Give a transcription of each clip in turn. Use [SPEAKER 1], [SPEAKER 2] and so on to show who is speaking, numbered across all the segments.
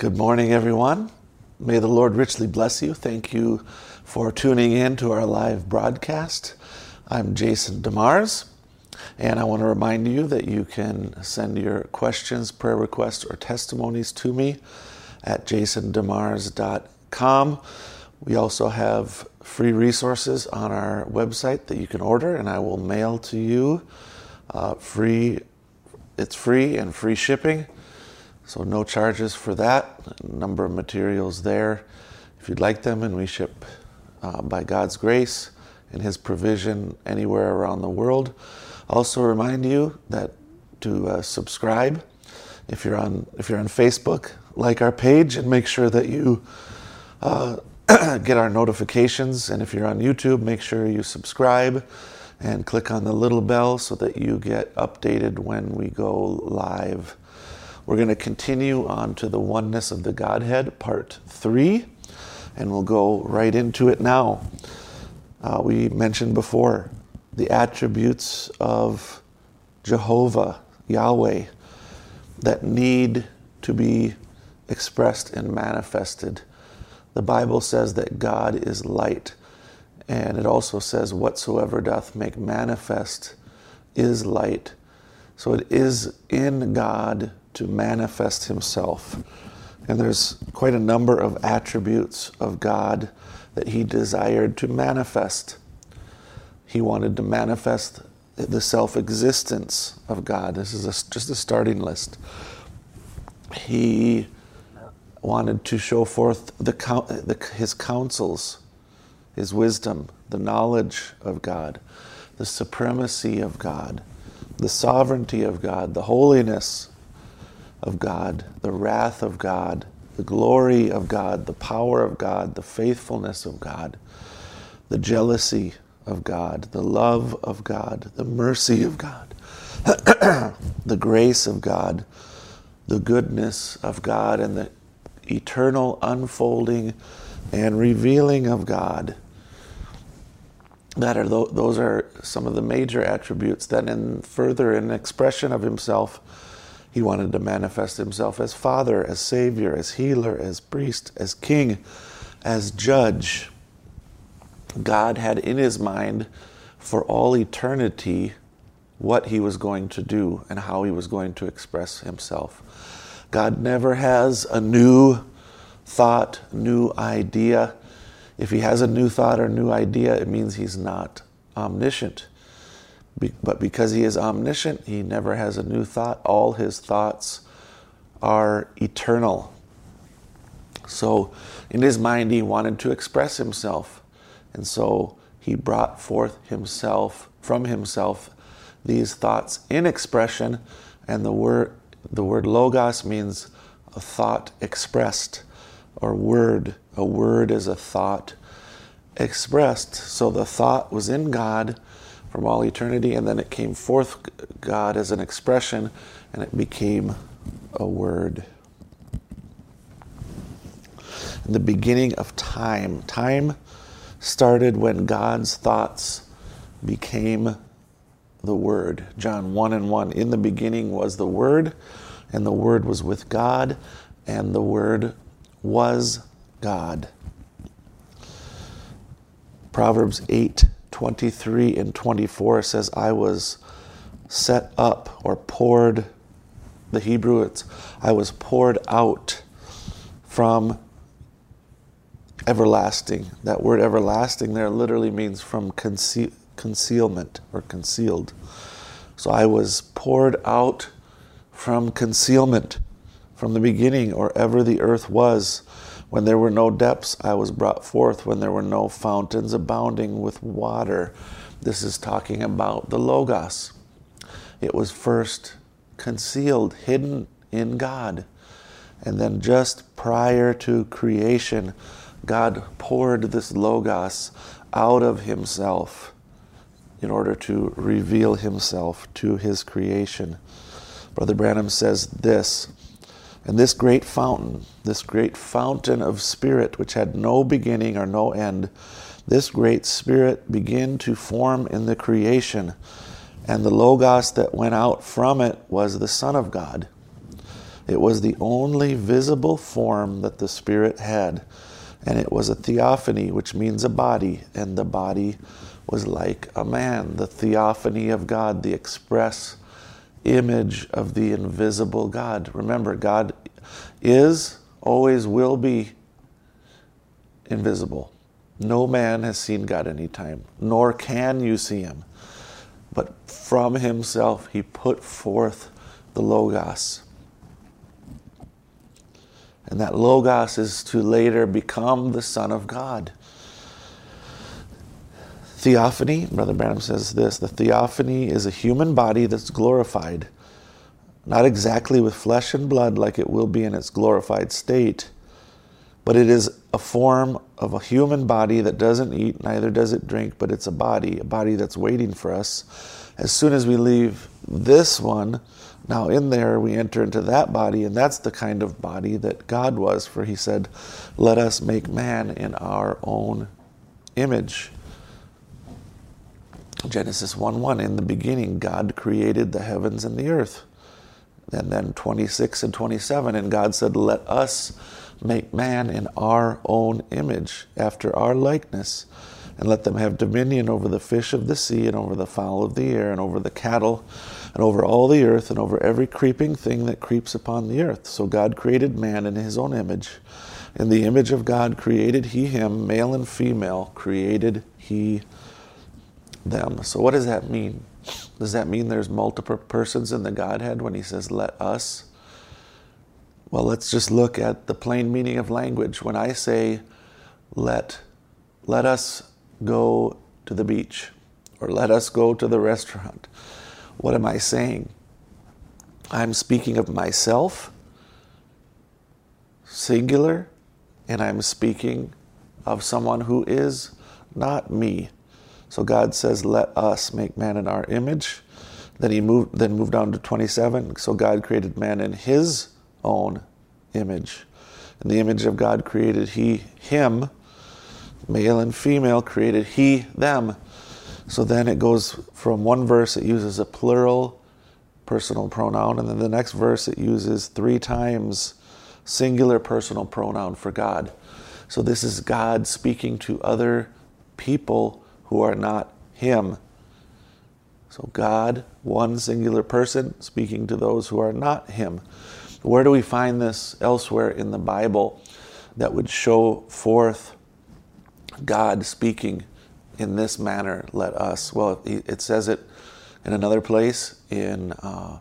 [SPEAKER 1] Good morning, everyone. May the Lord richly bless you. Thank you for tuning in to our live broadcast. I'm Jason DeMars, and I want to remind you that you can send your questions, prayer requests, or testimonies to me at jasondemars.com. We also have free resources on our website that you can order, and I will mail to you uh, free. It's free and free shipping. So no charges for that. Number of materials there if you'd like them, and we ship uh, by God's grace and His provision anywhere around the world. Also remind you that to uh, subscribe if you're on if you're on Facebook, like our page and make sure that you uh, get our notifications. And if you're on YouTube, make sure you subscribe and click on the little bell so that you get updated when we go live. We're going to continue on to the oneness of the Godhead, part three, and we'll go right into it now. Uh, we mentioned before the attributes of Jehovah, Yahweh, that need to be expressed and manifested. The Bible says that God is light, and it also says, Whatsoever doth make manifest is light. So it is in God to manifest himself. And there's quite a number of attributes of God that he desired to manifest. He wanted to manifest the self existence of God. This is a, just a starting list. He wanted to show forth the, the, his counsels, his wisdom, the knowledge of God, the supremacy of God, the sovereignty of God, the holiness of God, the wrath of God, the glory of God, the power of God, the faithfulness of God, the jealousy of God, the love of God, the mercy of God, the grace of God, the goodness of God, and the eternal unfolding and revealing of God. That are those are some of the major attributes that, in further in expression of Himself, he wanted to manifest himself as Father, as Savior, as Healer, as Priest, as King, as Judge. God had in his mind for all eternity what he was going to do and how he was going to express himself. God never has a new thought, new idea. If he has a new thought or new idea, it means he's not omniscient. But because he is omniscient, he never has a new thought. All his thoughts are eternal. So, in his mind, he wanted to express himself. And so, he brought forth himself, from himself, these thoughts in expression. And the word, the word logos means a thought expressed, or word. A word is a thought expressed. So, the thought was in God from all eternity, and then it came forth God as an expression, and it became a word. In the beginning of time, time started when God's thoughts became the Word. John 1 and 1. In the beginning was the Word, and the Word was with God, and the Word was God. Proverbs 8 23 and 24 says, I was set up or poured, the Hebrew, it's, I was poured out from everlasting. That word everlasting there literally means from conceal, concealment or concealed. So I was poured out from concealment from the beginning or ever the earth was. When there were no depths, I was brought forth. When there were no fountains abounding with water. This is talking about the Logos. It was first concealed, hidden in God. And then just prior to creation, God poured this Logos out of Himself in order to reveal Himself to His creation. Brother Branham says this and this great fountain, this great fountain of spirit, which had no beginning or no end, this great spirit began to form in the creation. And the Logos that went out from it was the Son of God. It was the only visible form that the Spirit had. And it was a theophany, which means a body, and the body was like a man. The theophany of God, the express image of the invisible God. Remember, God is, always will be invisible. No man has seen God any time, nor can you see him. But from himself he put forth the Logos. And that Logos is to later become the Son of God. Theophany, Brother Branham says this the theophany is a human body that's glorified, not exactly with flesh and blood like it will be in its glorified state, but it is a form of a human body that doesn't eat, neither does it drink, but it's a body, a body that's waiting for us. As soon as we leave this one, now in there we enter into that body, and that's the kind of body that God was, for he said, Let us make man in our own image. Genesis 1 1, in the beginning, God created the heavens and the earth. And then 26 and 27, and God said, Let us make man in our own image, after our likeness, and let them have dominion over the fish of the sea, and over the fowl of the air, and over the cattle, and over all the earth, and over every creeping thing that creeps upon the earth. So God created man in his own image. In the image of God created he him, male and female created he them. So, what does that mean? Does that mean there's multiple persons in the Godhead when he says, let us? Well, let's just look at the plain meaning of language. When I say, let, let us go to the beach, or let us go to the restaurant, what am I saying? I'm speaking of myself, singular, and I'm speaking of someone who is not me. So God says, "Let us make man in our image." Then he moved then moved on to 27. So God created man in his own image. In the image of God created he him, male and female created he them. So then it goes from one verse it uses a plural personal pronoun and then the next verse it uses three times singular personal pronoun for God. So this is God speaking to other people who are not Him. So, God, one singular person, speaking to those who are not Him. Where do we find this elsewhere in the Bible that would show forth God speaking in this manner? Let us. Well, it says it in another place in uh,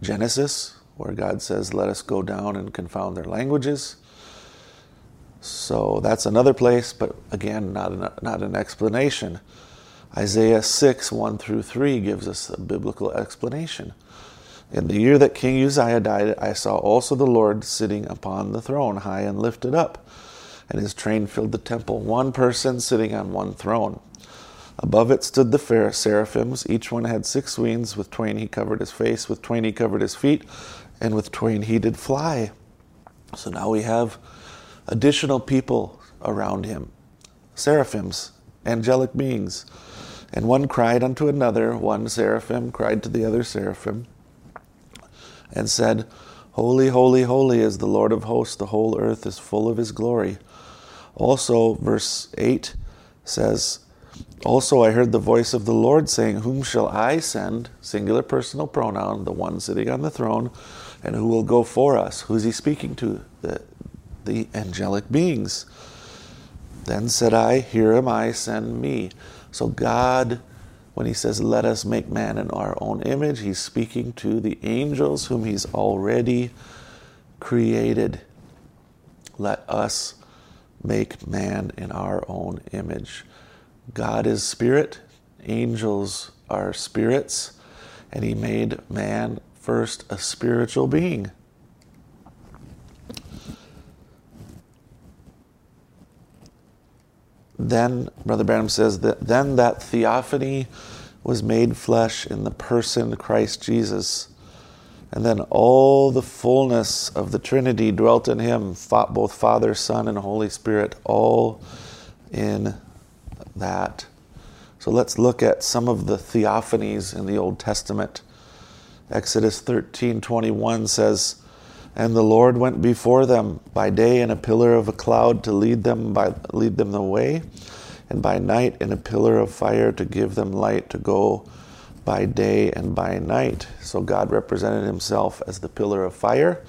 [SPEAKER 1] Genesis, where God says, Let us go down and confound their languages. So that's another place, but again, not an, not an explanation. Isaiah 6, 1 through 3 gives us a biblical explanation. In the year that King Uzziah died, I saw also the Lord sitting upon the throne, high and lifted up, and his train filled the temple, one person sitting on one throne. Above it stood the fair seraphims. Each one had six wings. With twain he covered his face, with twain he covered his feet, and with twain he did fly. So now we have additional people around him seraphims, angelic beings. And one cried unto another, one seraphim cried to the other seraphim, and said, Holy, holy, holy is the Lord of hosts, the whole earth is full of his glory. Also, verse 8 says, Also I heard the voice of the Lord saying, Whom shall I send? Singular personal pronoun, the one sitting on the throne, and who will go for us? Who's he speaking to? The, the angelic beings. Then said I, Here am I, send me. So God, when he says, Let us make man in our own image, he's speaking to the angels whom he's already created. Let us make man in our own image. God is spirit, angels are spirits, and he made man first a spiritual being. Then Brother Branham says that then that theophany was made flesh in the person Christ Jesus. And then all the fullness of the Trinity dwelt in him, both Father, Son, and Holy Spirit, all in that. So let's look at some of the theophanies in the Old Testament. Exodus 13:21 says, And the Lord went before them by day in a pillar of a cloud to lead them by lead them the way, and by night in a pillar of fire to give them light to go by day and by night. So God represented himself as the pillar of fire,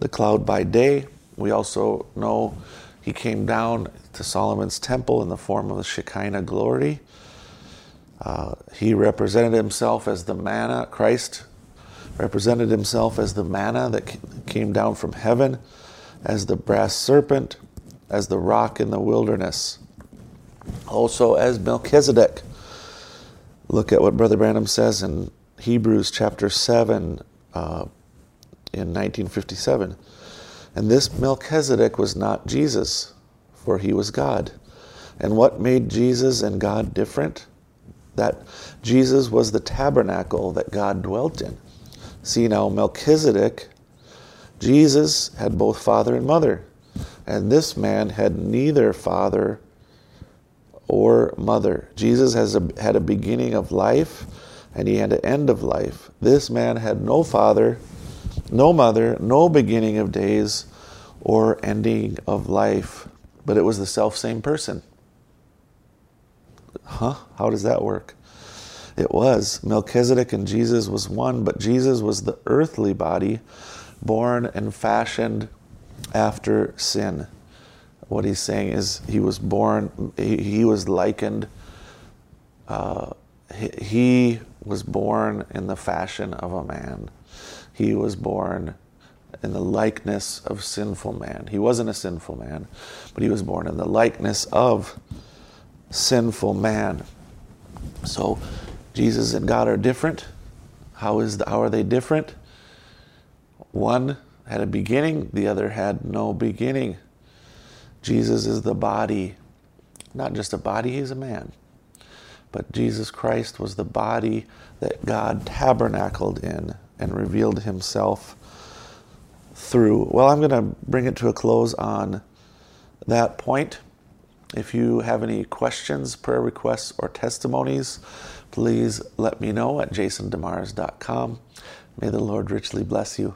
[SPEAKER 1] the cloud by day. We also know he came down to Solomon's temple in the form of the Shekinah glory. Uh, he represented himself as the manna, Christ represented himself as the manna that came down from heaven, as the brass serpent, as the rock in the wilderness, also as Melchizedek. Look at what Brother Branham says in Hebrews chapter 7 uh, in 1957. And this Melchizedek was not Jesus, for he was God. And what made Jesus and God different? That Jesus was the tabernacle that God dwelt in. See now, Melchizedek, Jesus had both father and mother, and this man had neither father or mother. Jesus has a, had a beginning of life, and he had an end of life. This man had no father, no mother, no beginning of days or ending of life, but it was the self same person. Huh? How does that work? It was. Melchizedek and Jesus was one, but Jesus was the earthly body born and fashioned after sin. What he's saying is he was born, he, he was likened, uh, he, he was born in the fashion of a man. He was born in the likeness of sinful man. He wasn't a sinful man, but he was born in the likeness of sinful man. So Jesus and God are different. How is the, how are they different? One had a beginning, the other had no beginning. Jesus is the body, not just a body, he's a man. But Jesus Christ was the body that God tabernacled in and revealed himself through. Well, I'm going to bring it to a close on that point. If you have any questions, prayer requests, or testimonies, please let me know at jasondemars.com. May the Lord richly bless you.